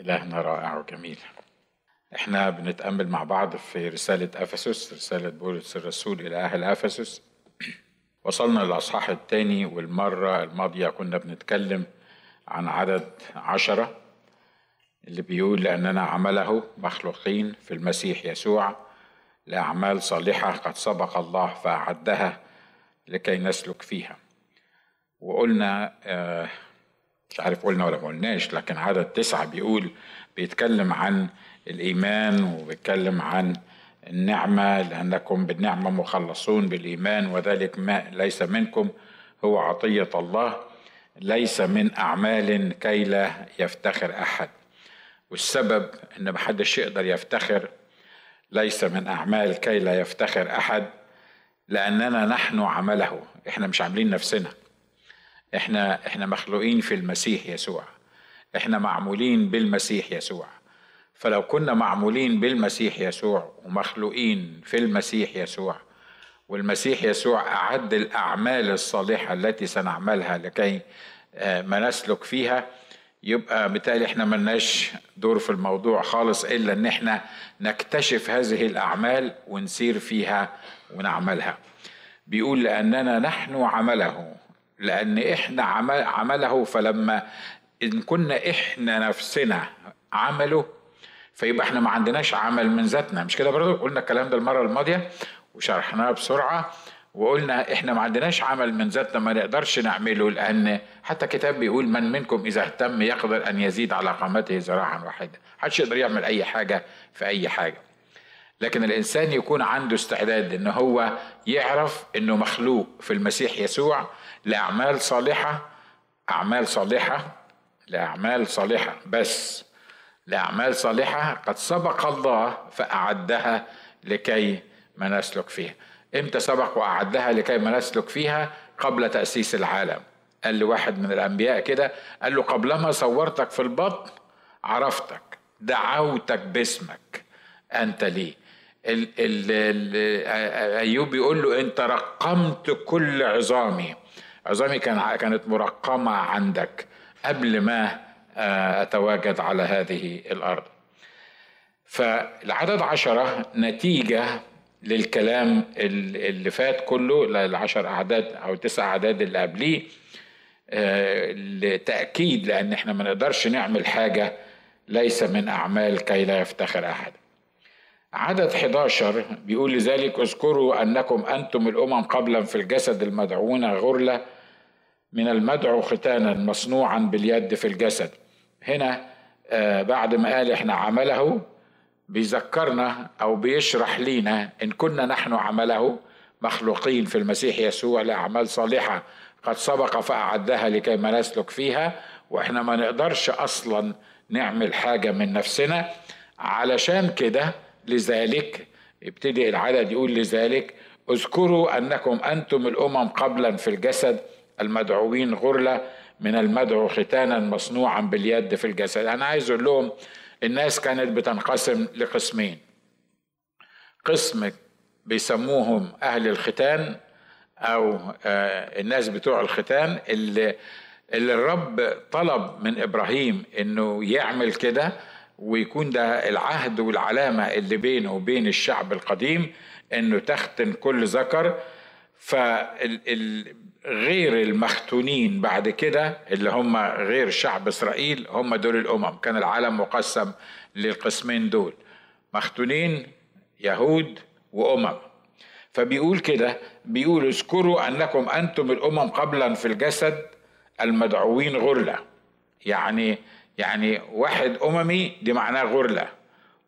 إلهنا رائع وجميل. إحنا بنتأمل مع بعض في رسالة أفسس رسالة بولس الرسول إلى أهل أفسس. وصلنا للأصحاح الثاني والمرة الماضية كنا بنتكلم عن عدد عشرة اللي بيقول لأننا عمله مخلوقين في المسيح يسوع لأعمال صالحة قد سبق الله فأعدها لكي نسلك فيها. وقلنا آه مش عارف قلنا ولا ما قلناش لكن عدد تسعة بيقول بيتكلم عن الإيمان وبيتكلم عن النعمة لأنكم بالنعمة مخلصون بالإيمان وذلك ما ليس منكم هو عطية الله ليس من أعمال كي لا يفتخر أحد. والسبب إن محدش يقدر يفتخر ليس من أعمال كي لا يفتخر أحد لأننا نحن عمله إحنا مش عاملين نفسنا. إحنا إحنا مخلوقين في المسيح يسوع. إحنا معمولين بالمسيح يسوع. فلو كنا معمولين بالمسيح يسوع ومخلوقين في المسيح يسوع والمسيح يسوع أعد الأعمال الصالحة التي سنعملها لكي ما نسلك فيها يبقى بالتالي إحنا ملناش دور في الموضوع خالص إلا إن إحنا نكتشف هذه الأعمال ونسير فيها ونعملها. بيقول لأننا نحن عمله. لأن إحنا عمل عمله فلما إن كنا إحنا نفسنا عمله فيبقى إحنا ما عندناش عمل من ذاتنا. مش كده برضو؟ قلنا الكلام ده المرة الماضية وشرحناه بسرعة وقلنا إحنا ما عندناش عمل من ذاتنا ما نقدرش نعمله لأن حتى الكتاب بيقول من منكم إذا اهتم يقدر أن يزيد على قامته ذراعا واحدة محدش يقدر يعمل أي حاجة في أي حاجة. لكن الإنسان يكون عنده استعداد إن هو يعرف إنه مخلوق في المسيح يسوع لأعمال صالحة أعمال صالحة لأعمال صالحة. بس لأعمال صالحة قد سبق الله فأعدها لكي ما نسلك فيها. إمتى سبق وأعدها لكي ما نسلك فيها؟ قبل تأسيس العالم. قال لواحد من الأنبياء كده قال له قبلما صورتك في البطن عرفتك دعوتك باسمك أنت ليه ال ال ال أيوب بيقول له انت رقمت كل عظامي عظامي كان كانت مرقمة عندك قبل ما أتواجد على هذه الأرض. فالعدد عشرة نتيجة للكلام اللي فات كله للعشر أعداد أو تسع أعداد اللي قبليه لتأكيد لأن إحنا ما نقدرش نعمل حاجة ليس من أعمال كي لا يفتخر أحد. عدد 11 بيقول لذلك اذكروا أنكم أنتم الأمم قبلا في الجسد المدعون غرلة من المدعو ختانا مصنوعا باليد في الجسد. هنا بعد ما قال إحنا عمله بيذكرنا أو بيشرح لينا إن كنا نحن عمله مخلوقين في المسيح يسوع لأعمال صالحة قد سبق فأعدها لكي ما نسلك فيها وإحنا ما نقدرش أصلا نعمل حاجة من نفسنا. علشان كده لذلك يبتدي العدد يقول لذلك اذكروا أنكم أنتم الأمم قبلا في الجسد المدعوين غرلة من المدعو ختانا مصنوعا باليد في الجسد. أنا عايز أقول لهم الناس كانت بتنقسم لقسمين. قسم بيسموهم أهل الختان أو الناس بتوع الختان اللي اللي الرب طلب من إبراهيم إنه يعمل كده ويكون ده العهد والعلامة اللي بينه وبين الشعب القديم إنه تختن كل ذكر. فغير المختونين بعد كده اللي هم غير شعب إسرائيل هم دول الأمم. كان العالم مقسم للقسمين دول مختونين يهود وأمم. فبيقول كده بيقول اذكروا أنكم أنتم الأمم قبلا في الجسد المدعوين غرلة. يعني يعني واحد أممي دي معناه غرلة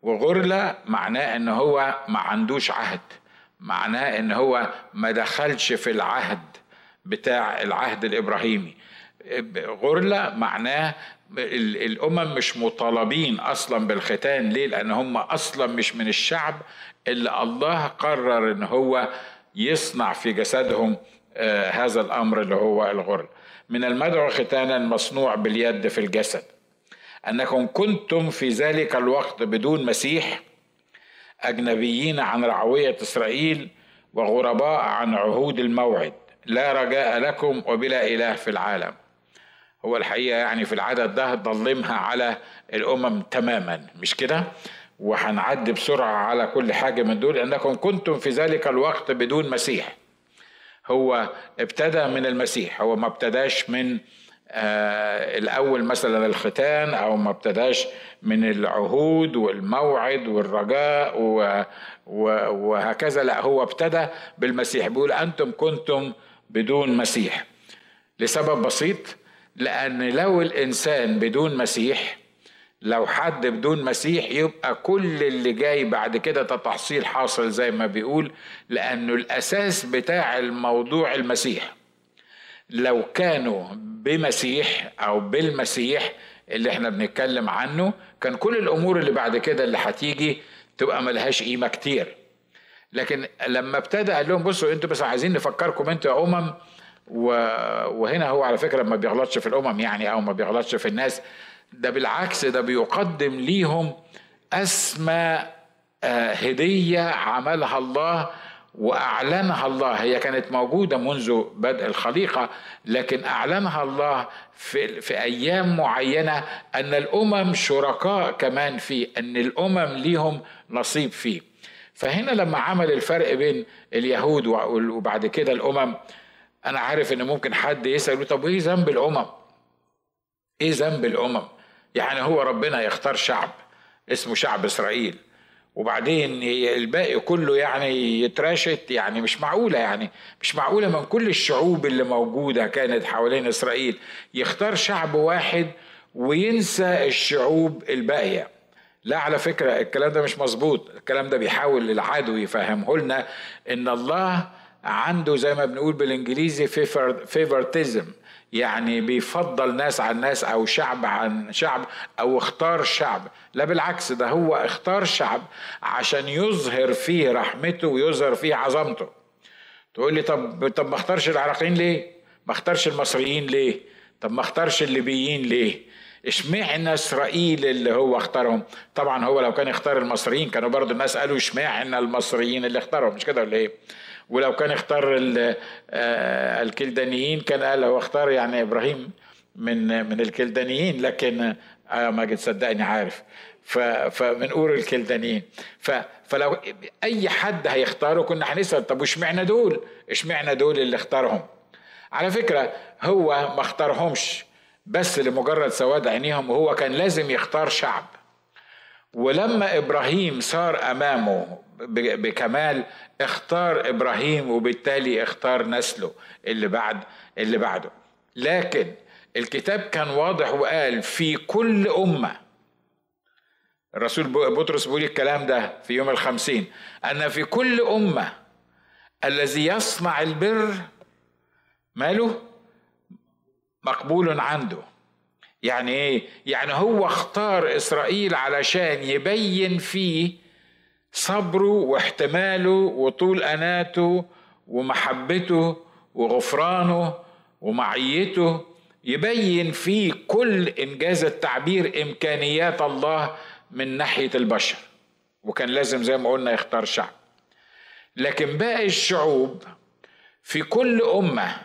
وغرلة معناه إن هو ما عندوش عهد معناه إن هو ما دخلش في العهد. بتاع العهد الإبراهيمي. غرله معناه الأمم مش مطالبين أصلا بالختان. ليه؟ لأن هم أصلا مش من الشعب اللي الله قرر إن هو يصنع في جسدهم آه هذا الأمر اللي هو الغرل من المدعو ختانا مصنوع باليد في الجسد. أنكم كنتم في ذلك الوقت بدون مسيح أجنبيين عن رعوية إسرائيل وغرباء عن عهود الموعد. لا رجاء لكم وبلا إله في العالم. هو الحقيقة يعني في العدد ده ضلمها على الأمم تماما مش كده؟ وهنعدي بسرعة على كل حاجة من دول أنكم كنتم في ذلك الوقت بدون مسيح. هو ابتدى من المسيح هو ما ابتداش من آه الأول مثلا الختان أو ما ابتداش من العهود والموعد والرجاء و وهكذا لا هو ابتدى بالمسيح. بيقول أنتم كنتم بدون مسيح. لسبب بسيط لأن لو الإنسان بدون مسيح لو حد بدون مسيح يبقى كل اللي جاي بعد كده تحصيل حاصل زي ما بيقول لأنه الأساس بتاع الموضوع المسيح. لو كانوا بمسيح أو بالمسيح اللي إحنا بنتكلم عنه كان كل الأمور اللي بعد كده اللي هتيجي تبقى ملهاش قيمة كتير. لكن لما ابتدى قال لهم بصوا أنتوا بس عايزين نفكركم أنتوا يا أمم. وهنا هو على فكرة ما بيغلطش في الأمم يعني أو ما بيغلطش في الناس. ده بالعكس ده بيقدم ليهم أسمى آه، هدية عملها الله وأعلنها الله. هي كانت موجودة منذ بدء الخليقة لكن أعلنها الله في, في أيام معينة أن الأمم شركاء كمان في أن الأمم ليهم نصيب فيه. فهنا لما عمل الفرق بين اليهود وبعد كده الأمم أنا عارف إن ممكن حد يسأل طب إيه ذنب الأمم؟ إيه ذنب الأمم؟ يعني هو ربنا يختار شعب اسمه شعب إسرائيل وبعدين الباقي كله يعني يتراشت يعني مش معقولة يعني مش معقولة من كل الشعوب اللي موجودة كانت حوالين إسرائيل يختار شعب واحد وينسى الشعوب الباقية. لا على فكرة الكلام ده مش مظبوط. الكلام ده بيحاول العدو يفهمه لنا إن الله عنده زي ما بنقول بالإنجليزي فيفرتيزم يعني بيفضل ناس عن ناس أو شعب عن شعب أو اختار شعب. لا بالعكس ده هو اختار شعب عشان يظهر فيه رحمته ويظهر فيه عظمته. تقول لي طب طب ما اختارش العراقيين ليه؟ ما اختارش المصريين ليه؟ طب ما اختارش الليبيين ليه؟ اشمعنى إسرائيل اللي هو اختارهم. طبعا هو لو كان اختار المصريين كانوا برضو الناس قالوا اشمعنى المصريين اللي اختارهم مش كده ولا إيه؟ ولو كان اختار آه، الكلدانيين كان قال هو اختار يعني إبراهيم من من الكلدانيين لكن آه ما صدقني عارف. فمن أور الكلدانيين. فلو أي حد هيختاره كنا هنسأل طب واشمعنى دول؟ اشمعنى دول اللي اختارهم؟ على فكرة هو ما اختارهمش. بس لمجرد سواد عينيهم وهو كان لازم يختار شعب. ولما إبراهيم صار أمامه بكمال اختار إبراهيم وبالتالي اختار نسله اللي بعد اللي بعده. لكن الكتاب كان واضح وقال في كل أمة الرسول بطرس بيقول الكلام ده في يوم الخمسين أن في كل أمة الذي يصنع البر ماله؟ مقبول عنده. يعني إيه؟ يعني هو اختار إسرائيل علشان يبين فيه صبره واحتماله وطول أناته ومحبته وغفرانه ومعيته يبين فيه كل إنجاز التعبير إمكانيات الله من ناحية البشر. وكان لازم زي ما قلنا يختار شعب. لكن باقي الشعوب في كل أمة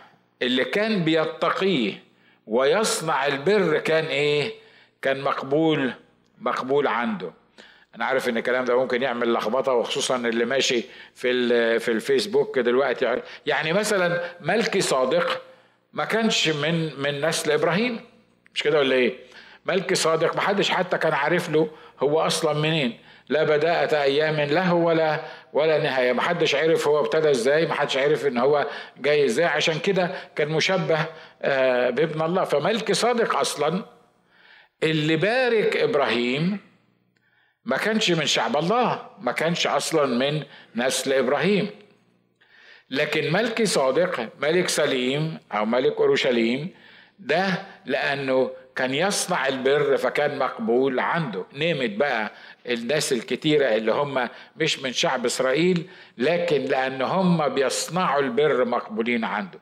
اللي كان بيتقيه ويصنع البر كان إيه؟ كان مقبول مقبول عنده. أنا عارف إن الكلام ده ممكن يعمل لخبطة وخصوصا اللي ماشي في في الفيسبوك دلوقتي. يعني مثلا ملكي صادق ما كانش من من نسل إبراهيم. مش كده ولا إيه؟ ملكي صادق ما حدش حتى كان عارف له هو أصلا منين. لا بداءة أيام له ولا ولا نهاية. ما حدش عرف هو ابتدى إزاي ما حدش عرف إن هو جاي إزاي. عشان كده كان مشبه آه، بابن الله. فملك صادق أصلا. اللي بارك إبراهيم ما كانش من شعب الله ما كانش أصلا من نسل إبراهيم. لكن ملك صادق ملك سليم أو ملك أورشليم ده لأنه كان يصنع البر فكان مقبول عنده. نمت بقى الناس الكتيرة اللي هم مش من شعب إسرائيل لكن لأن هم بيصنعوا البر مقبولين عنده.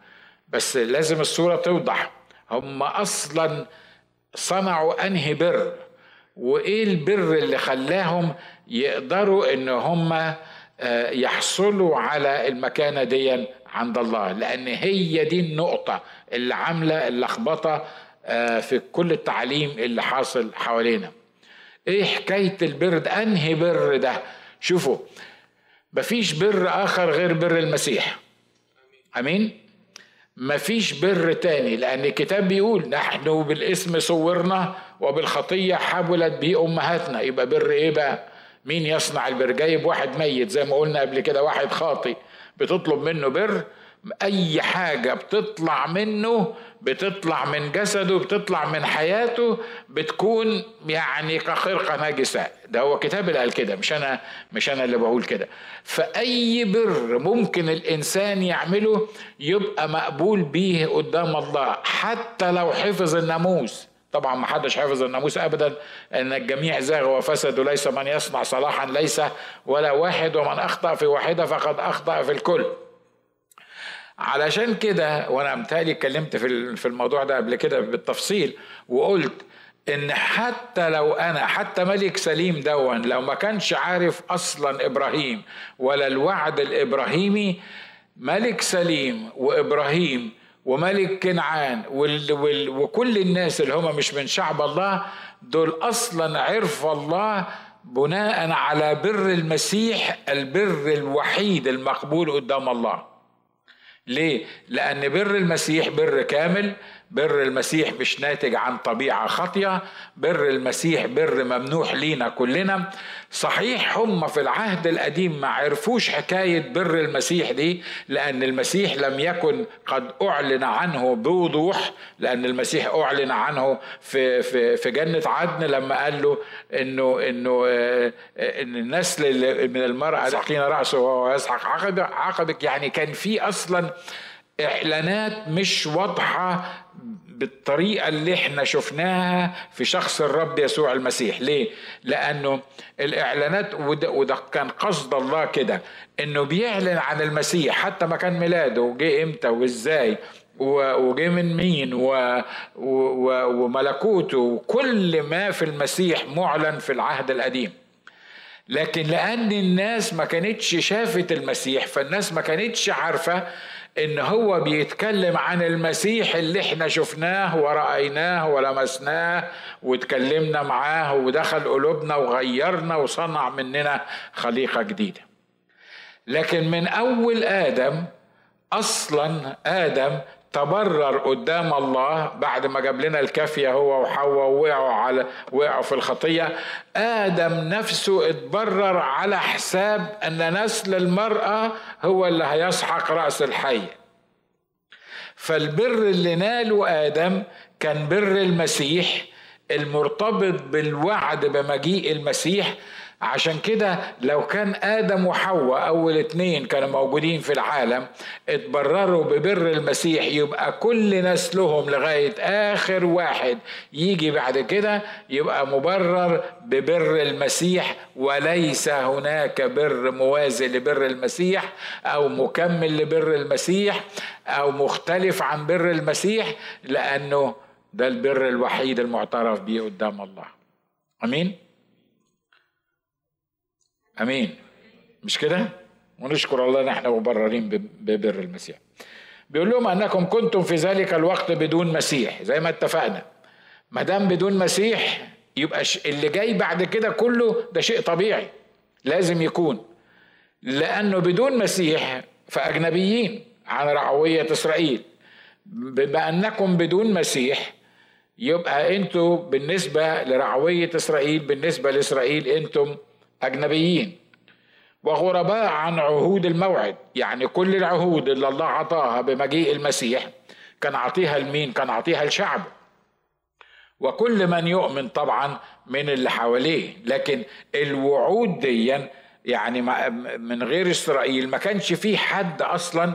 بس لازم الصورة توضح. هم أصلا صنعوا أنهي بر؟ وإيه البر اللي خلاهم يقدروا إن هم آه، يحصلوا على المكانة دي عند الله لأن هي دي النقطة اللي عاملة اللخبطه آه، في كل التعليم اللي حاصل حوالينا. إيه حكاية البر؟ ده أنهي بر ده؟ شوفوا مفيش بر آخر غير بر المسيح. آمين؟ مفيش بر تاني لأن الكتاب بيقول نحن بالاسم صورنا وبالخطية حبلت بيه أمهاتنا. يبقى بر إيه بقى؟ مين يصنع البر؟ جايب واحد ميت زي ما قلنا قبل كده واحد خاطي بتطلب منه بر أي حاجة بتطلع منه بتطلع من جسده بتطلع من حياته بتكون يعني كخرقة نجسه ده هو كتاب اللي قال كده مش أنا مش أنا اللي بقول كده. فأي بر ممكن الإنسان يعمله يبقى مقبول بيه قدام الله حتى لو حفظ الناموس. طبعا ما حدش حافظ الناموس ابدا إن الجميع زاغ وفسد وليس من يصنع صلاحا ليس ولا واحد ومن أخطأ في واحدة فقد أخطأ في الكل. علشان كده وأنا متهيألي اتكلمت في في الموضوع ده قبل كده بالتفصيل وقلت إن حتى لو أنا حتى ملك سليم دون لو ما كانش عارف أصلا إبراهيم ولا الوعد الإبراهيمي ملك سليم وإبراهيم وملك كنعان وكل الناس اللي هم مش من شعب الله دول أصلا عرف الله بناء على بر المسيح البر الوحيد المقبول قدام الله ليه؟ لأن بر المسيح بر كامل بر المسيح مش ناتج عن طبيعة خاطية بر المسيح بر ممنوح لينا كلنا. صحيح هم في العهد القديم ما عرفوش حكاية بر المسيح دي لأن المسيح لم يكن قد أعلن عنه بوضوح لأن المسيح أعلن عنه في في في جنة عدن لما قال له إنه إنه آه، إن النسل من المرأة يحقين رأسه وهو يسحق. عقبك يعني كان في أصلا إعلانات مش واضحة بالطريقة اللي إحنا شفناها في شخص الرب يسوع المسيح ليه؟ لأنه الإعلانات وده, وده كان قصد الله كده إنه بيعلن عن المسيح حتى ما كان ميلاده وجه إمتى وإزاي وجه من مين و... و... وملكوته وكل ما في المسيح معلن في العهد القديم لكن لأن الناس ما كانتش شافت المسيح فالناس ما كانتش عارفة إن هو بيتكلم عن المسيح اللي إحنا شفناه ورأيناه ولمسناه واتكلمنا معاه ودخل قلوبنا وغيرنا وصنع مننا خليقة جديدة. لكن من أول آدم أصلا آدم تبرر قدام الله بعد ما جاب لنا الكافية هو وحواء وقعوا على وقعوا في الخطية. آدم نفسه اتبرر على حساب أن نسل المرأة هو اللي هيسحق رأس الحي. فالبر اللي ناله آدم كان بر المسيح المرتبط بالوعد بمجيء المسيح. عشان كده لو كان آدم وحواء أول اتنين كانوا موجودين في العالم اتبرروا ببر المسيح يبقى كل نسلهم لغاية آخر واحد. يجي بعد كده يبقى مبرر ببر المسيح وليس هناك بر موازي لبر المسيح أو مكمل لبر المسيح أو مختلف عن بر المسيح لأنه ده البر الوحيد المعترف به قدام الله. آمين؟ أمين. مش كده؟ ونشكر الله نحن مبررين ببر المسيح. بيقول لهم أنكم كنتم في ذلك الوقت بدون مسيح زي ما اتفقنا. ما دام بدون مسيح يبقى اللي جاي بعد كده كله ده شيء طبيعي. لازم يكون. لأنه بدون مسيح فأجنبيين عن رعوية إسرائيل. بما أنكم بدون مسيح يبقى أنتوا بالنسبة لرعوية إسرائيل بالنسبة لإسرائيل أنتم أجنبيين. وغرباء عن عهود الموعد يعني كل العهود اللي الله عطاها بمجيء المسيح كان عطيها لمين؟ كان عطيها لشعبه وكل من يؤمن طبعا من اللي حواليه لكن الوعود دي يعني من غير إسرائيل ما كانش في حد أصلا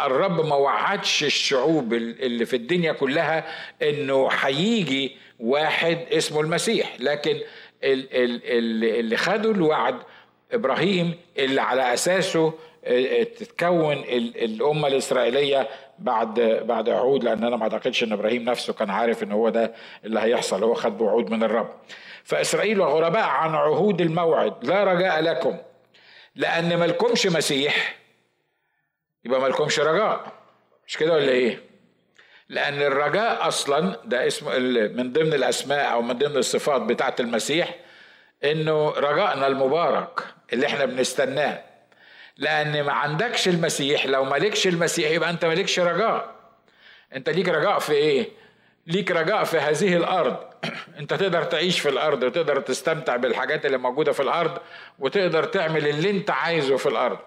الرب ما وعدش الشعوب اللي في الدنيا كلها إنه هيجي واحد اسمه المسيح. لكن اللي خدوا الوعد إبراهيم اللي على أساسه آه، تتكون الأمة الإسرائيلية بعد بعد عهود لأن أنا ما أعتقدش إن إبراهيم نفسه كان عارف إن هو ده اللي هيحصل. هو خد وعود من الرب. فإسرائيل غرباء عن عهود الموعد. لا رجاء لكم لأن مالكمش مسيح يبقى مالكمش رجاء. مش كده ولا إيه؟ لأن الرجاء أصلا ده اسم من ضمن الأسماء أو من ضمن الصفات بتاعة المسيح إنه رجائنا المبارك اللي إحنا بنستناه. لأن ما عندكش المسيح لو مالكش المسيح يبقى أنت مالكش رجاء. أنت ليك رجاء في إيه؟ ليك رجاء في هذه الأرض. أنت تقدر تعيش في الأرض وتقدر تستمتع بالحاجات اللي موجودة في الأرض وتقدر تعمل اللي أنت عايزه في الأرض.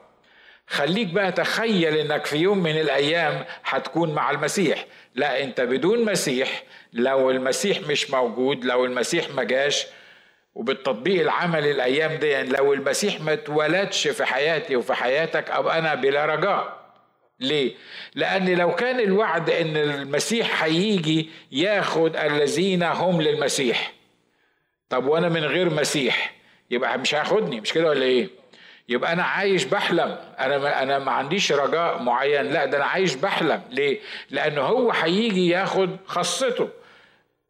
خليك بقى تخيل إنك في يوم من الأيام هتكون مع المسيح لا أنت بدون مسيح لو المسيح مش موجود لو المسيح ما جاش وبالتطبيق العملي الأيام دي يعني لو المسيح ما اتولدش في حياتي وفي حياتك أبقى أنا بلا رجاء ليه؟ لأن لو كان الوعد إن المسيح هيجي ياخد الذين هم للمسيح طب وأنا من غير مسيح يبقى مش هياخدني مش كده ولا إيه؟ يبقى أنا عايش بحلم. أنا ما أنا ما عنديش رجاء معين. لا ده أنا عايش بحلم. ليه؟ لأنه هو هيجي ياخد خاصته.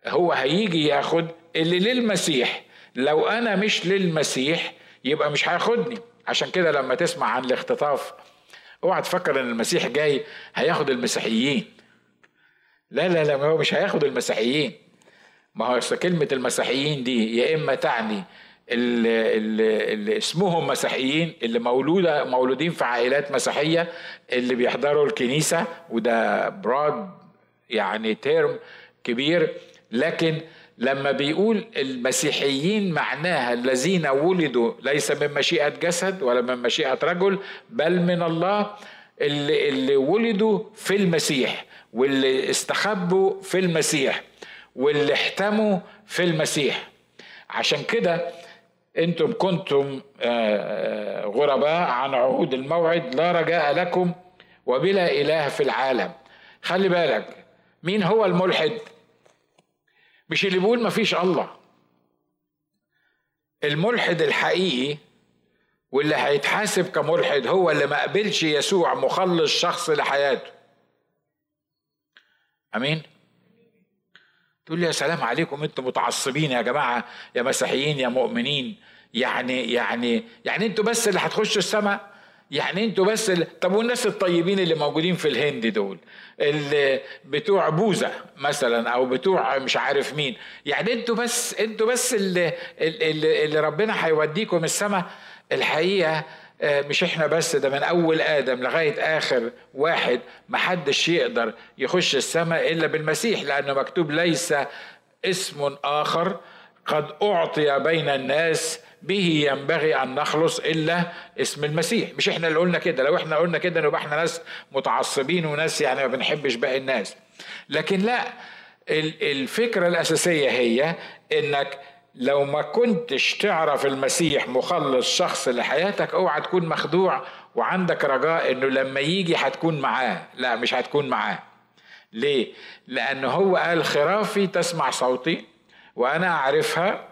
هو هيجي ياخد اللي للمسيح. لو أنا مش للمسيح يبقى مش هياخدني. عشان كده لما تسمع عن الاختطاف اوعى تفكر إن المسيح جاي هياخد المسيحيين. لا لا لا ما هو مش هياخد المسيحيين. ما هو كلمة المسيحيين دي يا إما تعني اللي, اللي, اسمهم مسيحيين اللي مولودة مولودين في عائلات مسيحية اللي بيحضروا الكنيسة وده براد يعني تيرم كبير. لكن لما بيقول المسيحيين معناها الذين ولدوا ليس من مشيئة جسد ولا من مشيئة رجل بل من الله اللي, اللي ولدوا في المسيح واللي استخبوا في المسيح واللي احتموا في المسيح. عشان كده أنتم كنتم آه، آه، غرباء عن عهود الموعد لا رجاء لكم وبلا إله في العالم. خلي بالك مين هو الملحد؟ مش اللي بيقول ما فيش الله. الملحد الحقيقي واللي هيتحاسب كملحد هو اللي ما قبلش يسوع مخلص شخص لحياته. أمين؟ تقول لي يا سلام عليكم أنتم متعصبين يا جماعة يا مسيحيين يا مؤمنين. يعني يعني يعني أنتوا بس اللي هتخشوا السماء؟ يعني أنتوا بس اللي طب والناس الطيبين اللي موجودين في الهند دول؟ اللي بتوع بوذا مثلا أو بتوع مش عارف مين. يعني أنتوا بس أنتوا بس اللي اللي, اللي ربنا هيوديكم السماء. الحقيقة مش إحنا بس ده من أول آدم لغاية آخر واحد محدش يقدر يخش السماء إلا بالمسيح لأنه مكتوب ليس اسم آخر قد أعطي بين الناس به ينبغي أن نخلص إلا اسم المسيح. مش إحنا اللي قلنا كده لو إحنا قلنا كده نبقى إحنا ناس متعصبين وناس يعني ما بنحبش باقي الناس. لكن لا الفكرة الأساسية هي إنك لو ما كنتش تعرف المسيح مخلص شخص لحياتك أوعى تكون مخدوع وعندك رجاء إنه لما يجي هتكون معاه. لا مش هتكون معاه. ليه؟ لأنه هو قال خرافي تسمع صوتي وأنا أعرفها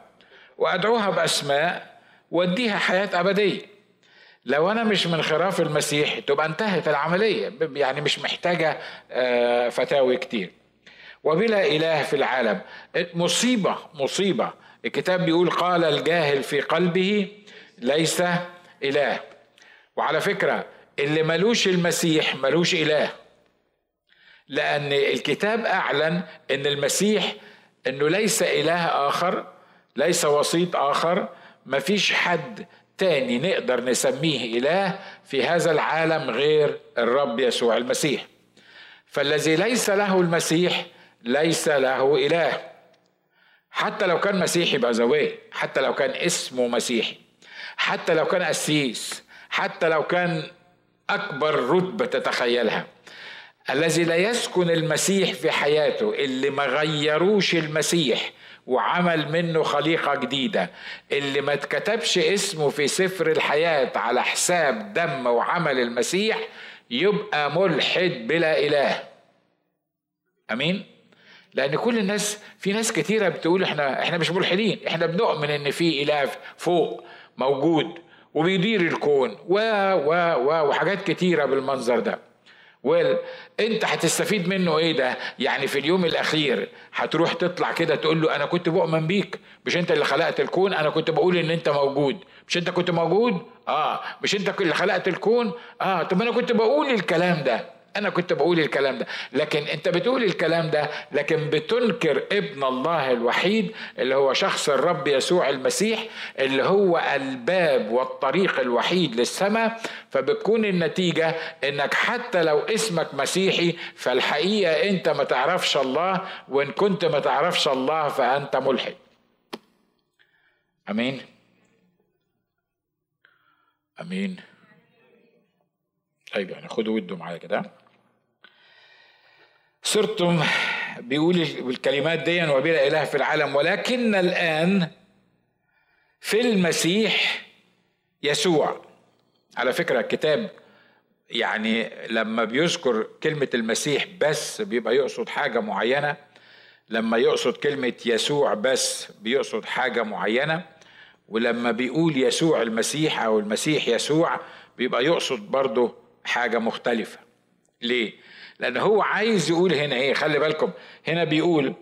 وأدعوها بأسماء وأديها حياة أبدية. لو أنا مش من خراف المسيح تبقى انتهت العملية يعني مش محتاجة آه، فتاوي كتير. وبلا إله في العالم. مصيبة مصيبة. الكتاب بيقول قال الجاهل في قلبه ليس إله. وعلى فكرة اللي ملوش المسيح ملوش إله. لأن الكتاب أعلن إن المسيح إنه ليس إله آخر ليس وسيط آخر مفيش حد تاني نقدر نسميه إله في هذا العالم غير الرب يسوع المسيح. فالذي ليس له المسيح ليس له إله. حتى لو كان مسيحي بزويه حتى لو كان اسمه مسيحي حتى لو كان قسيس حتى لو كان أكبر رتبة تتخيلها الذي لا يسكن المسيح في حياته اللي ما غيروش المسيح وعمل منه خليقة جديدة اللي ما اتكتبش اسمه في سفر الحياة على حساب دم وعمل المسيح يبقى ملحد بلا إله أمين؟ لأن كل الناس في ناس كتيرة بتقول إحنا إحنا مش ملحدين إحنا بنؤمن إن في إله فوق موجود وبيدير الكون و و و وحاجات كتيرة بالمنظر ده. ويل أنت هتستفيد منه إيه ده؟ يعني في اليوم الأخير هتروح تطلع كده تقول له أنا كنت بؤمن بيك مش أنت اللي خلقت الكون أنا كنت بقول إن أنت موجود. مش أنت كنت موجود؟ آه. مش أنت اللي خلقت الكون؟ آه. طب أنا كنت بقول الكلام ده. أنا كنت بقول الكلام ده. لكن أنت بتقول الكلام ده لكن بتنكر ابن الله الوحيد اللي هو شخص الرب يسوع المسيح اللي هو الباب والطريق الوحيد للسماء. فبتكون النتيجة إنك حتى لو اسمك مسيحي فالحقيقة أنت ما تعرفش الله وإن كنت ما تعرفش الله فأنت ملحد. أمين؟ أمين. طيب يعني خدوا ودوا معايا كده. صرتم بيقول بالكلمات دي وبلا إله في العالم ولكن الآن في المسيح يسوع. على فكرة الكتاب يعني لما بيذكر كلمة المسيح بس بيبقى يقصد حاجة معينة لما يقصد كلمة يسوع بس بيقصد حاجة معينة ولما بيقول يسوع المسيح أو المسيح يسوع بيبقى يقصد برضه حاجة مختلفة. ليه؟ لأن هو عايز يقول هنا إيه خلي بالكم هنا بيقول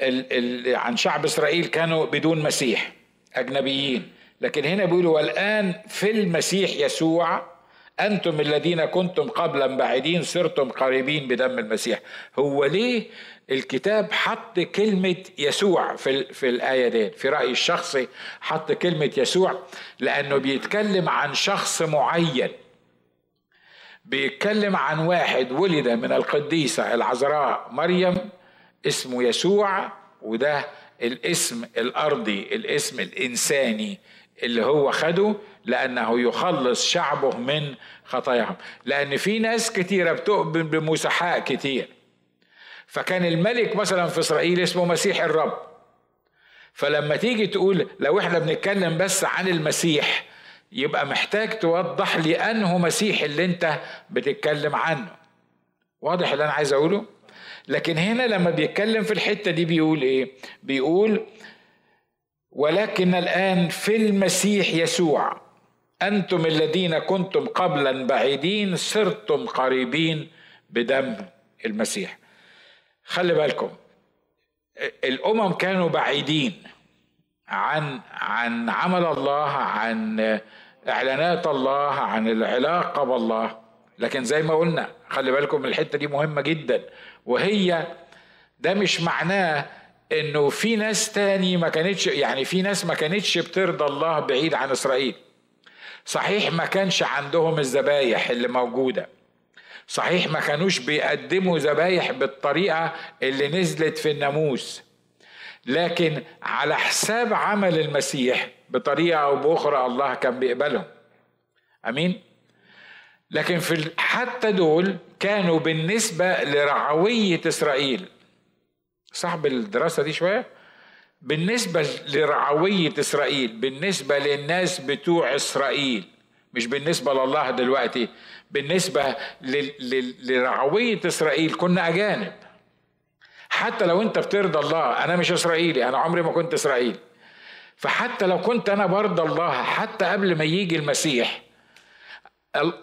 ال ال عن شعب إسرائيل كانوا بدون مسيح أجنبيين. لكن هنا بيقولوا والآن في المسيح يسوع أنتم الذين كنتم قبلا بعيدين صرتم قريبين بدم المسيح. هو ليه الكتاب حط كلمة يسوع في, في الآية دي؟ في رأيي الشخصي حط كلمة يسوع لأنه بيتكلم عن شخص معين. بيتكلم عن واحد ولد من القديسة العذراء مريم اسمه يسوع وده الاسم الأرضي الاسم الإنساني اللي هو خده لأنه يخلص شعبه من خطاياهم. لأن في ناس كتيرة بتؤمن بمسحاء كتير. فكان الملك مثلا في إسرائيل اسمه مسيح الرب. فلما تيجي تقول لو إحنا بنتكلم بس عن المسيح يبقى محتاج توضح لي أنه مسيح اللي أنت بتتكلم عنه. واضح اللي أنا عايز أقوله؟ لكن هنا لما بيتكلم في الحتة دي بيقول إيه؟ بيقول ولكن الآن في المسيح يسوع أنتم الذين كنتم قبلا بعيدين صرتم قريبين بدم المسيح. خلي بالكم الأمم كانوا بعيدين عن عن عمل الله عن إعلانات الله عن العلاقة بالله. لكن زي ما قلنا خلي بالكم الحتة دي مهمة جدا. وهي ده مش معناه إنه في ناس تاني ما كانتش يعني في ناس ما كانتش بترضى الله بعيد عن إسرائيل. صحيح ما كانش عندهم الذبايح اللي موجودة. صحيح ما كانوش بيقدموا ذبايح بالطريقة اللي نزلت في الناموس. لكن على حساب عمل المسيح بطريقة أو بأخرى الله كان بيقبلهم. آمين؟ لكن في حتى دول كانوا بالنسبة لرعوية إسرائيل صاحب الدراسه دي شوية؟ بالنسبة لرعوية إسرائيل بالنسبة للناس بتوع إسرائيل مش بالنسبة لله دلوقتي بالنسبة لرعوية إسرائيل كنا أجانب. حتى لو أنت بترضى الله أنا مش إسرائيلي أنا عمري ما كنت إسرائيلي. فحتى لو كنت أنا برضى الله حتى قبل ما يجي المسيح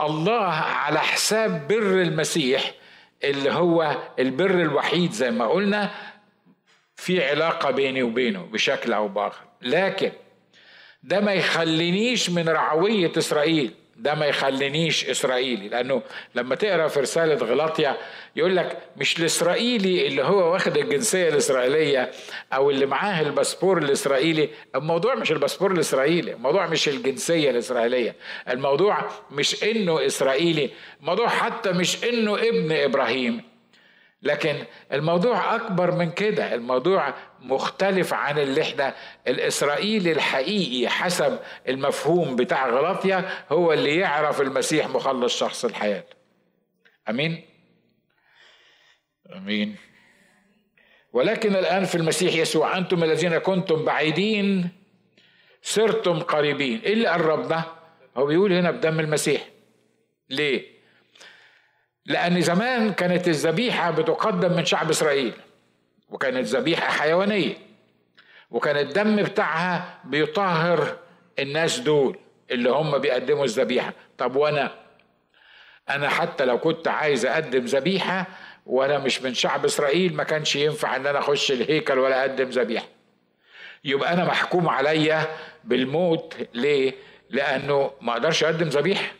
الله على حساب بر المسيح اللي هو البر الوحيد زي ما قلنا في علاقة بيني وبينه بشكل أو بآخر. لكن ده ما يخلينيش من رعوية إسرائيل. ده ما يخلينيش إسرائيلي. لأنه لما تقرأ في رسالة غلاطيا يقول لك مش الإسرائيلي اللي هو واخد الجنسية الإسرائيلية أو اللي معاه الباسبور الإسرائيلي. الموضوع مش الباسبور الإسرائيلي الموضوع مش الجنسية الإسرائيلية. الموضوع مش إنه إسرائيلي الموضوع حتى مش إنه ابن إبراهيم. لكن الموضوع أكبر من كده. الموضوع مختلف عن اللي إحنا الإسرائيلي الحقيقي حسب المفهوم بتاع غلاطيا هو اللي يعرف المسيح مخلص شخص الحياة. أمين؟ أمين. ولكن الآن في المسيح يسوع أنتم الذين كنتم بعيدين صرتم قريبين. إيه اللي قربنا؟ هو بيقول هنا بدم المسيح. ليه؟ لأن زمان كانت الذبيحة بتقدم من شعب إسرائيل وكانت ذبيحة حيوانية وكان الدم بتاعها بيطهر الناس دول اللي هم بيقدموا الذبيحة. طب وأنا؟ أنا حتى لو كنت عايز أقدم ذبيحة وأنا مش من شعب إسرائيل ما كانش ينفع إن أنا أخش الهيكل ولا أقدم ذبيحة. يبقى أنا محكوم عليا بالموت. ليه؟ لأنه ما أقدرش أقدم ذبيحة.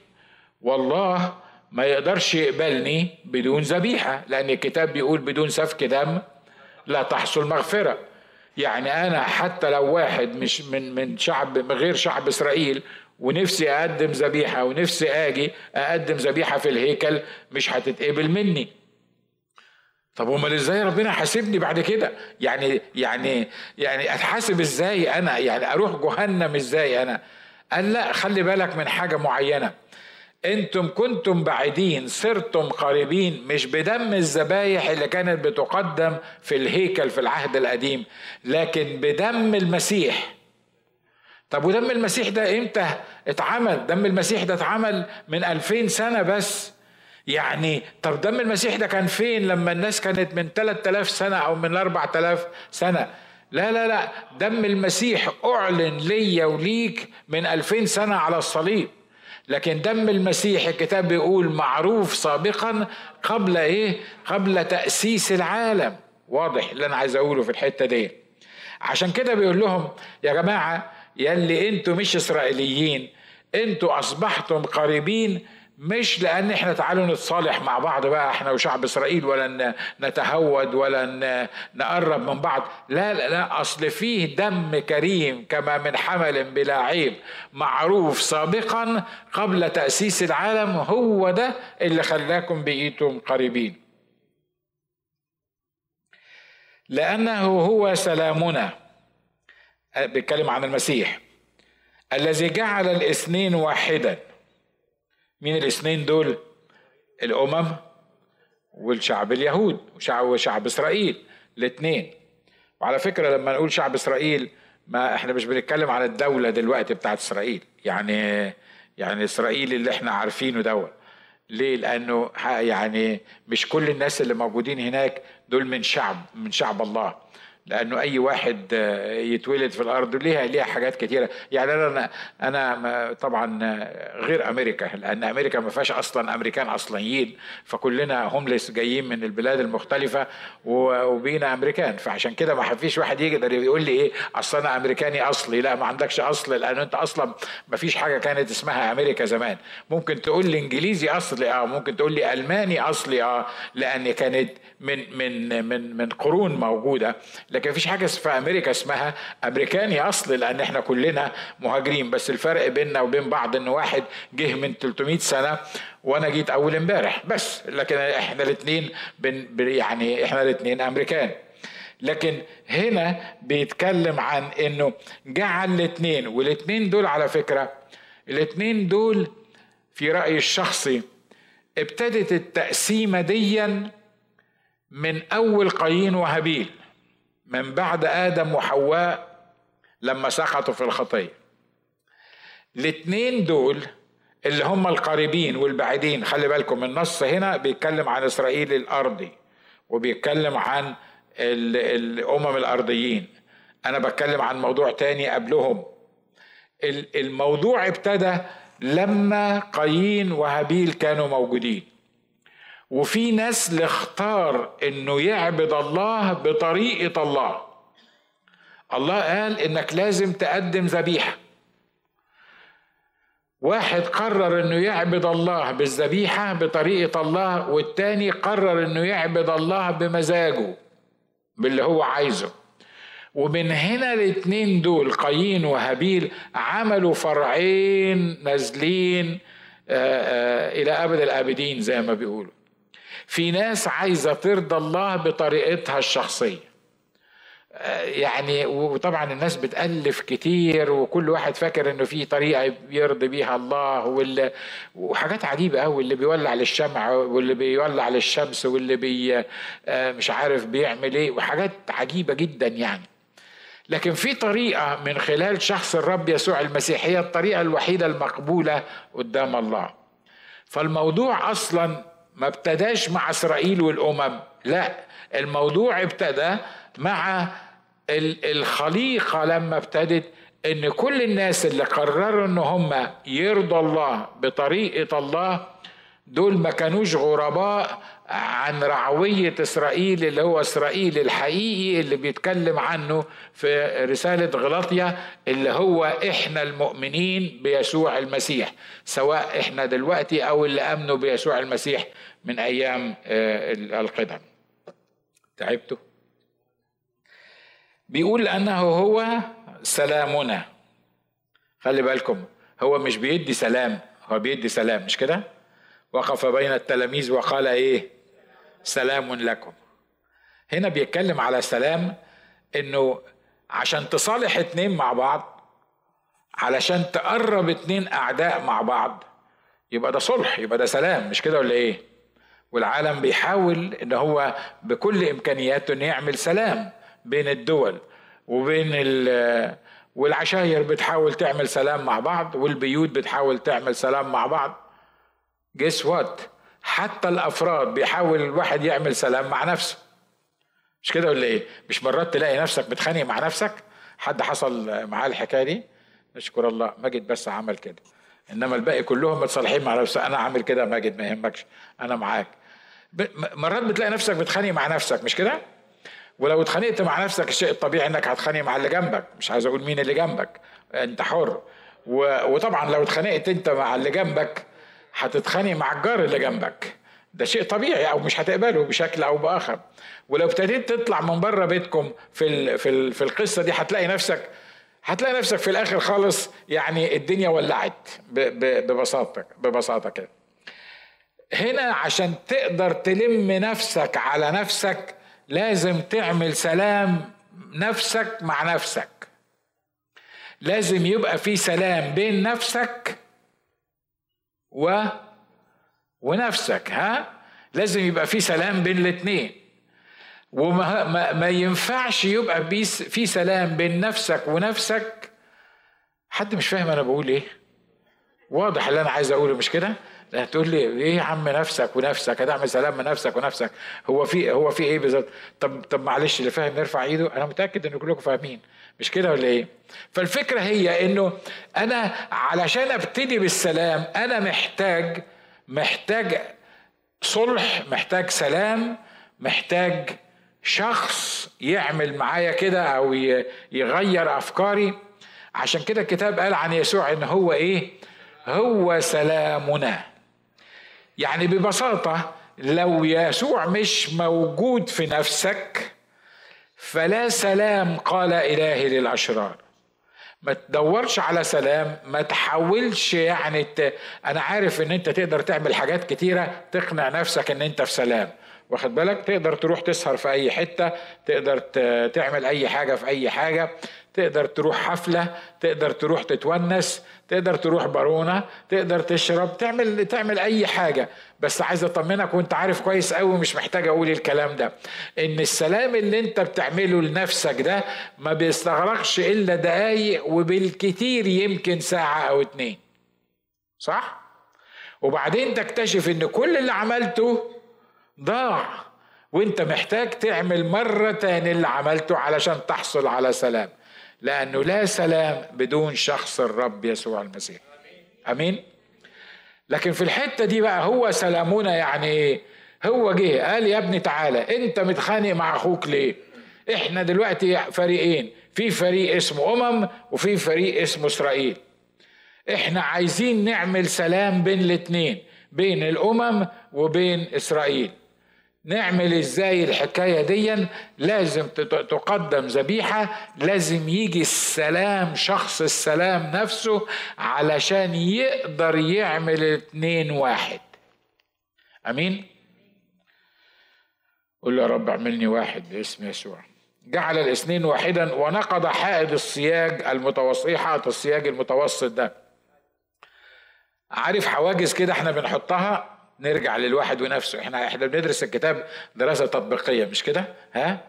والله ما يقدرش يقبلني بدون ذبيحة لأن الكتاب بيقول بدون سفك دم لا تحصل مغفرة. يعني أنا حتى لو واحد مش من من شعب من غير شعب إسرائيل ونفسي أقدم ذبيحة ونفسي أجي أقدم ذبيحة في الهيكل مش هتتقبل مني. طب امال إزاي ربنا حاسبني بعد كده؟ يعني يعني يعني أتحاسب إزاي أنا؟ يعني أروح جهنم إزاي أنا؟ قال لا خلي بالك من حاجة معينة. أنتم كنتم بعيدين صرتم قريبين مش بدم الذبايح اللي كانت بتقدم في الهيكل في العهد القديم لكن بدم المسيح. طب ودم المسيح ده إمتى اتعمل؟ دم المسيح ده اتعمل من ألفين سنة بس. يعني طب دم المسيح ده كان فين لما الناس كانت من 3000 سنة أو من 4000 سنة؟ لا لا لا دم المسيح أعلن ليا وليك من 2000 سنة على الصليب. لكن دم المسيح الكتاب بيقول معروف سابقا قبل إيه؟ قبل تأسيس العالم. واضح اللي أنا عايز أقوله في الحتة دي. عشان كده بيقول لهم يا جماعة يلي أنتوا مش إسرائيليين أنتوا أصبحتم قريبين مش لأن إحنا تعالوا نتصالح مع بعض بقى إحنا وشعب إسرائيل ولا نتهود ولا نقرب من بعض. لا لا لا أصل فيه دم كريم كما من حمل بلا عيب. معروف سابقا قبل تأسيس العالم هو ده اللي خلاكم بقيتم قريبين. لأنه هو سلامنا. بيتكلم عن المسيح. الذي جعل الاثنين واحدا. مين الاثنين دول؟ الأمم والشعب اليهود وشعب وشعب إسرائيل الاثنين. وعلى فكرة لما نقول شعب إسرائيل ما إحنا مش بنتكلم عن الدولة دلوقتي بتاعت إسرائيل. يعني يعني إسرائيل اللي إحنا عارفينه دوت. ليه؟ لأنه يعني مش كل الناس اللي موجودين هناك دول من شعب من شعب الله. لأنه أي واحد آه، يتولد في الأرض ليها ليها حاجات كتيرة. يعني أنا أنا طبعا غير أمريكا لأن أمريكا ما فيهاش أصلا أمريكان أصليين. فكلنا هومليس جايين من البلاد المختلفة وبينا أمريكان. فعشان كده ما فيش واحد يقدر يقول لي إيه أصل أنا أمريكاني أصلي. لا ما عندكش أصل لأن أنت أصلا ما فيش حاجة كانت اسمها أمريكا زمان. ممكن تقول لي إنجليزي أصلي آه ممكن تقول لي ألماني أصلي آه لأن كانت من من من من قرون موجودة. مفيش حاجة في أمريكا اسمها أمريكاني اصل لأن إحنا كلنا مهاجرين. بس الفرق بيننا وبين بعض إن واحد جه من 300 سنة وأنا جيت أول امبارح. بس لكن إحنا الاثنين يعني إحنا الاثنين أمريكان. لكن هنا بيتكلم عن إنه جعل الاثنين والاثنين دول على فكرة الاثنين دول في رأيي الشخصي ابتدت التقسيمة ديا من أول قايين وهابيل. من بعد آدم وحواء لما سقطوا في الخطية. الاثنين دول اللي هم القريبين والبعيدين خلي بالكم النص هنا بيتكلم عن إسرائيل الأرضي وبيتكلم عن الأمم الأرضيين. أنا بتكلم عن موضوع تاني قبلهم. الموضوع ابتدى لما قايين وهابيل كانوا موجودين. وفي نسل اختار إنه يعبد الله بطريقة الله. الله قال إنك لازم تقدم ذبيحة. واحد قرر إنه يعبد الله بالذبيحة بطريقة الله والتاني قرر إنه يعبد الله بمزاجه باللي هو عايزه. ومن هنا الاتنين دول قايين وهابيل عملوا فرعين نازلين آه، آه، إلى أبد الآبدين زي ما بيقولوا. في ناس عايزة ترضى الله بطريقتها الشخصية. يعني وطبعا الناس بتألف كتير وكل واحد فاكر إنه في طريقة يرضي بيها الله واللي وحاجات عجيبة قوي اللي بيولع للشمع واللي بيولع للشمس واللي بي مش عارف بيعمل إيه وحاجات عجيبة جدا يعني. لكن في طريقة من خلال شخص الرب يسوع المسيح هي الطريقة الوحيدة المقبولة قدام الله. فالموضوع أصلا ما ابتداش مع إسرائيل والأمم لا الموضوع ابتدى مع الخليقة لما ابتدت إن كل الناس اللي قرروا إن هم يرضوا الله بطريقة الله دول ما كانوش غرباء عن رعوية إسرائيل اللي هو إسرائيل الحقيقي اللي بيتكلم عنه في رسالة غلاطيا اللي هو إحنا المؤمنين بيسوع المسيح سواء إحنا دلوقتي أو اللي أمنوا بيسوع المسيح من أيام آه، القدم. تعبتوا؟ بيقول أنه هو سلامنا. خلي بالكم هو مش بيدي سلام هو بيدي سلام مش كده؟ وقف بين التلاميذ وقال إيه؟ سلام لكم. هنا بيتكلم على سلام إنه عشان تصالح اتنين مع بعض علشان تقرب اتنين أعداء مع بعض يبقى ده صلح يبقى ده سلام مش كده ولا إيه؟ والعالم بيحاول إن هو بكل إمكانياته إنه يعمل سلام بين الدول وبين والعشاير بتحاول تعمل سلام مع بعض والبيوت بتحاول تعمل سلام مع بعض. جيس وات حتى الأفراد بيحاول الواحد يعمل سلام مع نفسه. مش كده ولا إيه؟ مش مرات تلاقي نفسك بتخانق مع نفسك؟ حد حصل معاه الحكاية دي؟ نشكر الله ماجد بس عمل كده. إنما الباقي كلهم متصالحين مع نفسه أنا عامل كده ماجد ما يهمكش. أنا معاك. مرات بتلاقي نفسك بتخانق مع نفسك مش كده؟ ولو اتخانقت مع نفسك الشيء الطبيعي إنك هتخانق مع اللي جنبك. مش عايز أقول مين اللي جنبك. أنت حر. وطبعا لو اتخانقت أنت مع اللي جنبك هتتخانق مع الجار اللي جنبك. ده شيء طبيعي أو مش هتقبله بشكل أو بآخر. ولو ابتديت تطلع من بره بيتكم في ال في ال في القصة دي هتلاقي نفسك هتلاقي نفسك في الآخر خالص يعني الدنيا ولعت ببساطة ببساطة كده. هنا عشان تقدر تلم نفسك على نفسك لازم تعمل سلام نفسك مع نفسك. لازم يبقى في سلام بين نفسك و ونفسك ها؟ لازم يبقى في سلام بين الاثنين وما ما, ما ينفعش يبقى في سلام بين نفسك ونفسك. حد مش فاهم أنا بقول إيه؟ واضح اللي أنا عايز أقوله مش كده؟ هتقول لي إيه يا عم نفسك ونفسك؟ هتعمل سلام من نفسك ونفسك. هو في هو في إيه بالظبط؟ طب طب معلش اللي فاهم يرفع إيده. أنا متأكد إن كلكم فاهمين. مش كده ولا إيه؟ فالفكرة هي إنه أنا علشان أبتدي بالسلام أنا محتاج محتاج صلح محتاج سلام محتاج شخص يعمل معايا كده أو يغير أفكاري. عشان كده الكتاب قال عن يسوع إن هو إيه؟ هو سلامنا. يعني ببساطة لو يسوع مش موجود في نفسك فلا سلام قال إلهي للأشرار. ما تدورش على سلام ما تحاولش يعني ت... أنا عارف إن أنت تقدر تعمل حاجات كتيرة تقنع نفسك إن أنت في سلام. واخد بالك؟ تقدر تروح تسهر في أي حتة تقدر تعمل أي حاجة في أي حاجة. تقدر تروح حفلة تقدر تروح تتونس تقدر تروح بارونه تقدر تشرب تعمل تعمل أي حاجة. بس عايز أطمنك وأنت عارف كويس قوي مش محتاج أقول الكلام ده إن السلام اللي أنت بتعمله لنفسك ده ما بيستغرقش إلا دقايق وبالكتير يمكن ساعة أو اتنين. صح؟ وبعدين تكتشف إن كل اللي عملته ضاع وأنت محتاج تعمل مرة تاني اللي عملته علشان تحصل على سلام. لأنه لا سلام بدون شخص الرب يسوع المسيح. أمين؟ لكن في الحتة دي بقى هو سلامنا يعني إيه؟ هو جه قال يا ابني تعالى أنت متخانق مع أخوك ليه؟ إحنا دلوقتي فريقين في فريق اسمه أمم وفي فريق اسمه إسرائيل. إحنا عايزين نعمل سلام بين الاتنين بين الأمم وبين إسرائيل. نعمل إزاي الحكاية دي لازم تقدم ذبيحة لازم يجي السلام شخص السلام نفسه علشان يقدر يعمل اتنين واحد. أمين؟ قل له يا رب اعملني واحد باسم يسوع. جعل الاثنين واحدا ونقض حائط السياج المتوسط حائط السياج المتوسط ده. عارف حواجز كده إحنا بنحطها؟ نرجع للواحد ونفسه. إحنا إحنا بندرس الكتاب دراسة تطبيقية مش كده؟ ها؟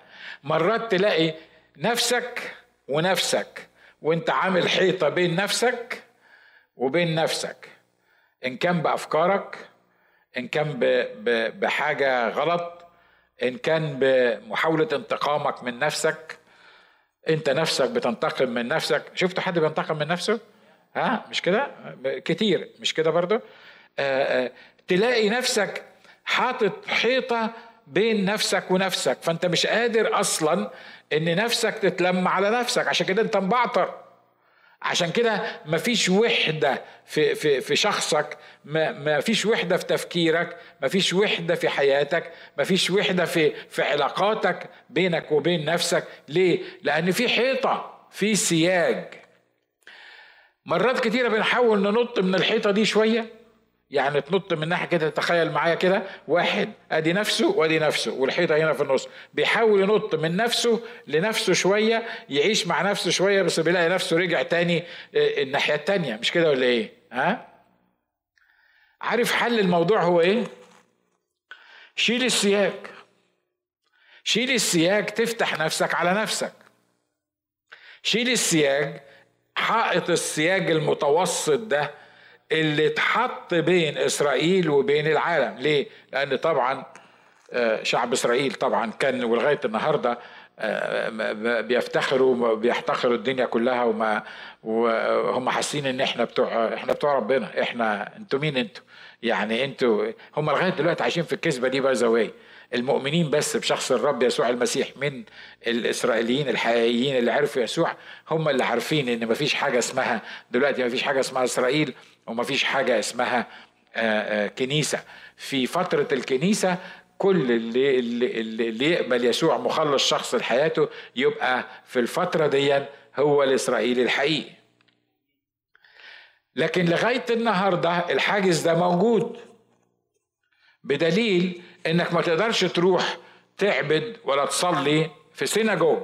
مرات تلاقي نفسك ونفسك وإنت عامل حيطة بين نفسك وبين نفسك. إن كان بأفكارك إن كان بحاجة غلط إن كان بمحاولة انتقامك من نفسك. إنت نفسك بتنتقم من نفسك. شفت حد بينتقم من نفسه؟ ها؟ مش كده؟ كتير. مش كده برضه آآ آآ تلاقي نفسك حاطط حيطة بين نفسك ونفسك. فأنت مش قادر أصلا إن نفسك تتلم على نفسك. عشان كده أنت مبعتر عشان كده مفيش وحدة في, في, في شخصك مفيش وحدة في تفكيرك مفيش وحدة في حياتك مفيش وحدة في, في علاقاتك بينك وبين نفسك. ليه؟ لأن في حيطة في سياج. مرات كتيرة بنحاول ننط من الحيطة دي شوية. يعني تنط من ناحية كده تخيل معايا كده واحد أدي نفسه وأدي نفسه والحيطة هنا في النص. بيحاول ينط من نفسه لنفسه شوية يعيش مع نفسه شوية بس بيلاقي نفسه رجع تاني آه، الناحية التانية. مش كده ولا إيه؟ ها؟ عارف حل الموضوع هو إيه؟ شيل السياج شيل السياج تفتح نفسك على نفسك. شيل السياج حائط السياج المتوسط ده اللي اتحط بين إسرائيل وبين العالم. ليه؟ لأن طبعا آه، شعب إسرائيل طبعا كان ولغاية النهارده آه، بيفتخروا بيحتقروا الدنيا كلها وما وهم حاسين إن إحنا بتوع إحنا بتوع ربنا. إحنا أنتوا مين أنتوا؟ يعني أنتوا هم لغاية دلوقتي عايشين في الكذبة دي بقى زوايا المؤمنين بس بشخص الرب يسوع المسيح من الإسرائيليين الحقيقيين اللي عرفوا يسوع هم اللي عارفين إن مفيش حاجة اسمها دلوقتي مفيش حاجة اسمها إسرائيل. ومفيش حاجة اسمها آه، آه، كنيسة. في فترة الكنيسة كل اللي, اللي, اللي يقبل يسوع مخلص شخص لحياته يبقى في الفترة دي هو الاسرائيلي الحقيقي. لكن لغاية النهارده الحاجز ده موجود. بدليل إنك ما تقدرش تروح تعبد ولا تصلي في سيناجوج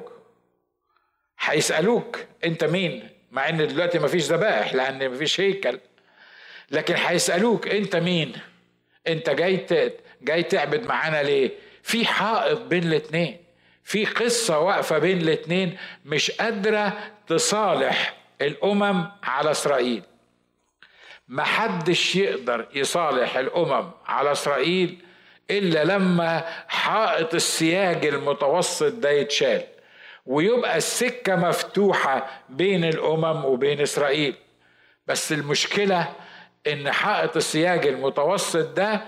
هيسألوك أنت مين؟ مع إن دلوقتي ما فيش ذبائح لأن ما فيش هيكل. لكن هيسألوك أنت مين؟ أنت جاي جاي تعبد معانا ليه؟ في حائط بين الاتنين في قصة واقفة بين الاتنين مش قادرة تصالح الأمم على إسرائيل. ما حدش يقدر يصالح الأمم على إسرائيل إلا لما حائط السياج المتوسط ده يتشال ويبقى السكة مفتوحة بين الأمم وبين إسرائيل. بس المشكلة إن حائط السياج المتوسط ده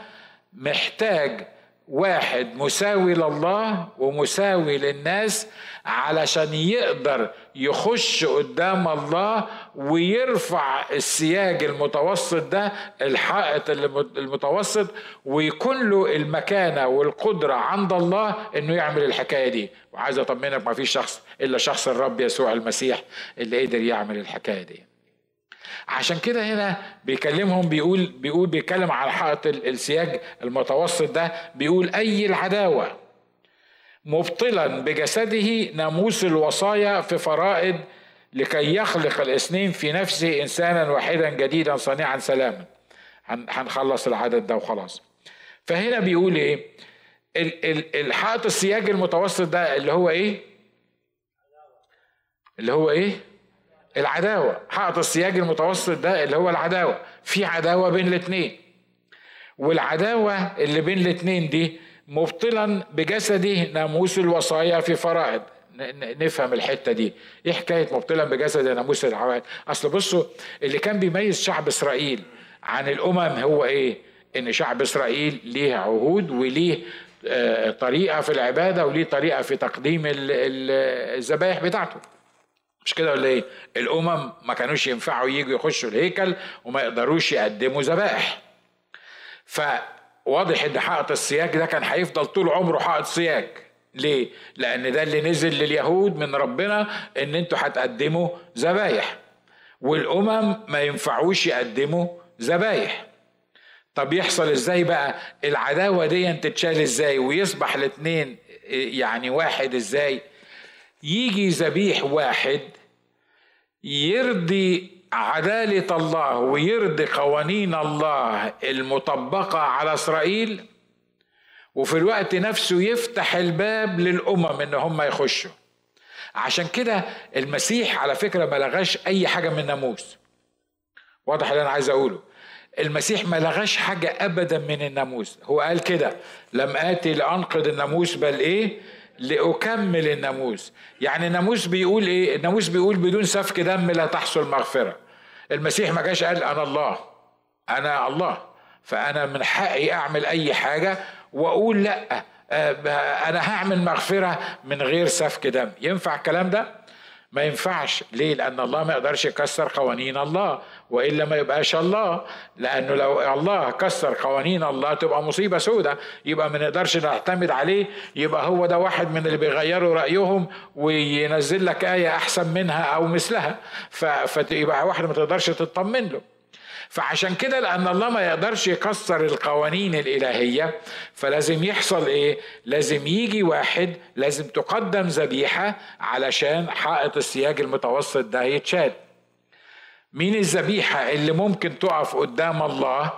محتاج واحد مساوي لله ومساوي للناس علشان يقدر يخش قدام الله ويرفع السياج المتوسط ده الحائط المتوسط ويكون له المكانة والقدرة عند الله إنه يعمل الحكاية دي. وعايز أطمنك ما فيش شخص إلا شخص الرب يسوع المسيح اللي قدر يعمل الحكاية دي. عشان كده هنا بيكلمهم بيقول بيقول بيتكلم على حائط السياج المتوسط ده بيقول أي العداوة مبطلا بجسده ناموس الوصايا في فرائض لكي يخلق الإثنين في نفسه إنسانا واحدا جديدا صانعا سلاما. هنخلص العدد ده وخلاص. فهنا بيقول إيه؟ الحائط السياج المتوسط ده اللي هو إيه؟ اللي هو إيه؟ العداوة. حائط السياج المتوسط ده اللي هو العداوة. في عداوة بين الاتنين. والعداوة اللي بين الاتنين دي مبطلا بجسده ناموس الوصايا في فرائض. نفهم الحتة دي. إيه حكاية مبطلا بجسد ناموس العوائد؟ أصل بصوا اللي كان بيميز شعب إسرائيل عن الأمم هو إيه؟ إن شعب إسرائيل ليه عهود وليه آه، طريقة في العبادة وليه طريقة في تقديم الذبائح بتاعته. مش كده ولا إيه؟ الأمم ما كانوش ينفعوا يجوا يخشوا الهيكل وما يقدروش يقدموا ذبائح. فواضح إن حائط السياج ده كان هيفضل طول عمره حائط سياج. ليه؟ لأن ده اللي نزل لليهود من ربنا إن أنتوا هتقدموا ذبايح. والأمم ما ينفعوش يقدموا ذبايح. طب يحصل إزاي بقى؟ العداوة دي تتشال إزاي؟ ويصبح الاثنين يعني واحد إزاي؟ يجي ذبيح واحد يرضي عدالة الله ويرضي قوانين الله المطبقة على إسرائيل وفي الوقت نفسه يفتح الباب للأمم إن هم يخشوا. عشان كده المسيح على فكرة ما لغاش أي حاجة من الناموس. واضح اللي أنا عايز أقوله. المسيح ما لغاش حاجة أبدا من الناموس. هو قال كده لم آتي لأنقض الناموس بل إيه؟ لأكمل الناموس. يعني الناموس بيقول إيه؟ الناموس بيقول بدون سفك دم لا تحصل مغفرة. المسيح ما جاش قال أنا الله. أنا الله. فأنا من حقي أعمل أي حاجة وأقول لأ آه، أنا هعمل مغفرة من غير سفك دم. ينفع الكلام ده؟ ما ينفعش. ليه؟ لأن الله ما يقدرش يكسر قوانين الله والا ما يبقاش الله لأنه لو الله كسر قوانين الله تبقى مصيبة سودة. يبقى ما نقدرش نعتمد عليه. يبقى هو ده واحد من اللي بيغيروا رأيهم وينزل لك آية أحسن منها أو مثلها. فيبقى واحد ما تقدرش تطمن له. فعشان كده لأن الله ما يقدرش يكسر القوانين الإلهية فلازم يحصل إيه؟ لازم يجي واحد لازم تقدم ذبيحة علشان حائط السياج المتوسط ده يتشال. مين الذبيحة اللي ممكن تقف قدام الله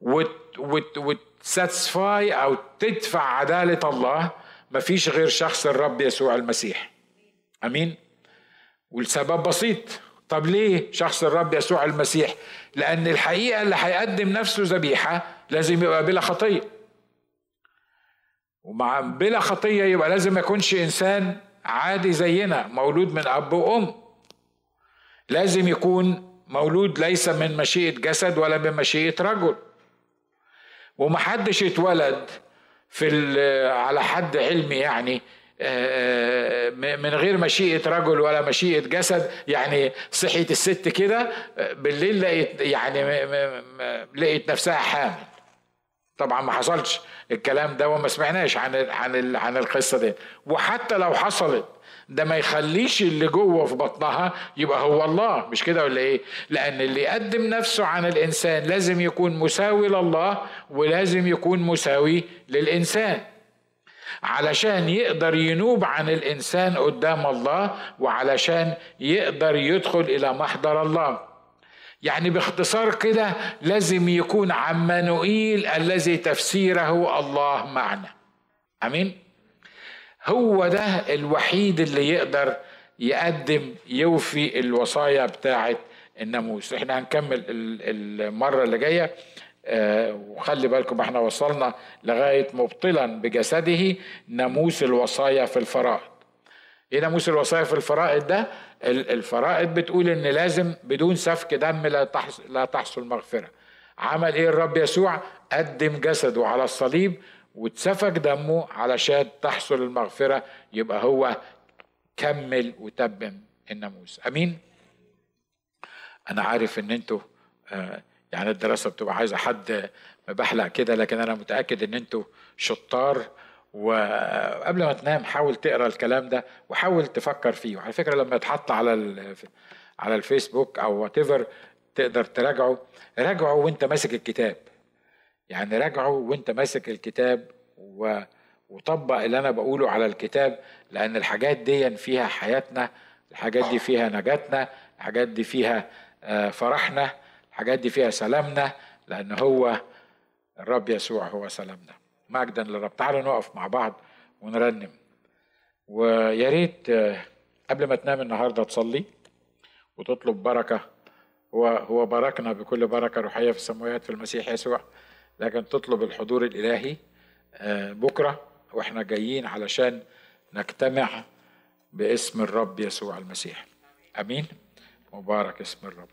وت وت وتساتسفاي أو تدفع عدالة الله؟ مفيش غير شخص الرب يسوع المسيح. آمين؟ والسبب بسيط. طب ليه شخص الرب يسوع المسيح لأن الحقيقة اللي هيقدم نفسه ذبيحة لازم يبقى بلا خطية. ومع بلا خطية يبقى لازم ما يكونش إنسان عادي زينا مولود من أب وأم. لازم يكون مولود ليس من مشيئة جسد ولا من مشيئة رجل. ومحدش اتولد في على حد علمي يعني من غير مشيئة رجل ولا مشيئة جسد يعني صحيت الست كده بالليل لقيت يعني لقيت نفسها حامل. طبعا ما حصلش الكلام ده وما سمعناش عن عن عن القصة دي. وحتى لو حصلت ده ما يخليش اللي جوه في بطنها يبقى هو الله. مش كده ولا إيه؟ لأن اللي يقدم نفسه عن الإنسان لازم يكون مساوي لله ولازم يكون مساوي للإنسان. علشان يقدر ينوب عن الإنسان قدام الله وعلشان يقدر يدخل إلى محضر الله. يعني باختصار كده لازم يكون عمانوئيل الذي تفسيره الله معنا. أمين؟ هو ده الوحيد اللي يقدر يقدم يوفي الوصايا بتاعه الناموس. إحنا هنكمل المرة اللي جاية. وخلي بالكم إحنا وصلنا لغاية مبطلا بجسده ناموس الوصايا في الفرائض. إيه ناموس الوصايا في الفرائض ده؟ الفرائض بتقول إن لازم بدون سفك دم لا تحصل, لا تحصل مغفرة. عمل إيه الرب يسوع؟ قدم جسده على الصليب واتسفك دمه علشان تحصل المغفرة. يبقى هو كمل وتبم الناموس. أمين؟ أنا عارف إن أنتوا آه يعني الدراسة بتبقى عايزة حد مبحلق كده لكن أنا متأكد إن أنتوا شطار. وقبل ما تنام حاول تقرأ الكلام ده وحاول تفكر فيه. وعلى فكرة لما يتحط على على الفيسبوك أو وات تقدر تراجعه راجعه وأنت ماسك الكتاب. يعني راجعه وأنت ماسك الكتاب و وطبق اللي أنا بقوله على الكتاب لأن الحاجات دي فيها حياتنا الحاجات دي فيها نجاتنا الحاجات دي فيها آه، فرحنا. الحاجات دي فيها سلامنا لأن هو الرب يسوع هو سلامنا. مجدا للرب. تعالوا نقف مع بعض ونرنم. ويا ريت قبل ما تنام النهارده تصلي وتطلب بركة. هو هو باركنا بكل بركة روحية في السماوات في المسيح يسوع لكن تطلب الحضور الإلهي آه، بكرة وإحنا جايين علشان نجتمع باسم الرب يسوع المسيح. آمين. مبارك اسم الرب.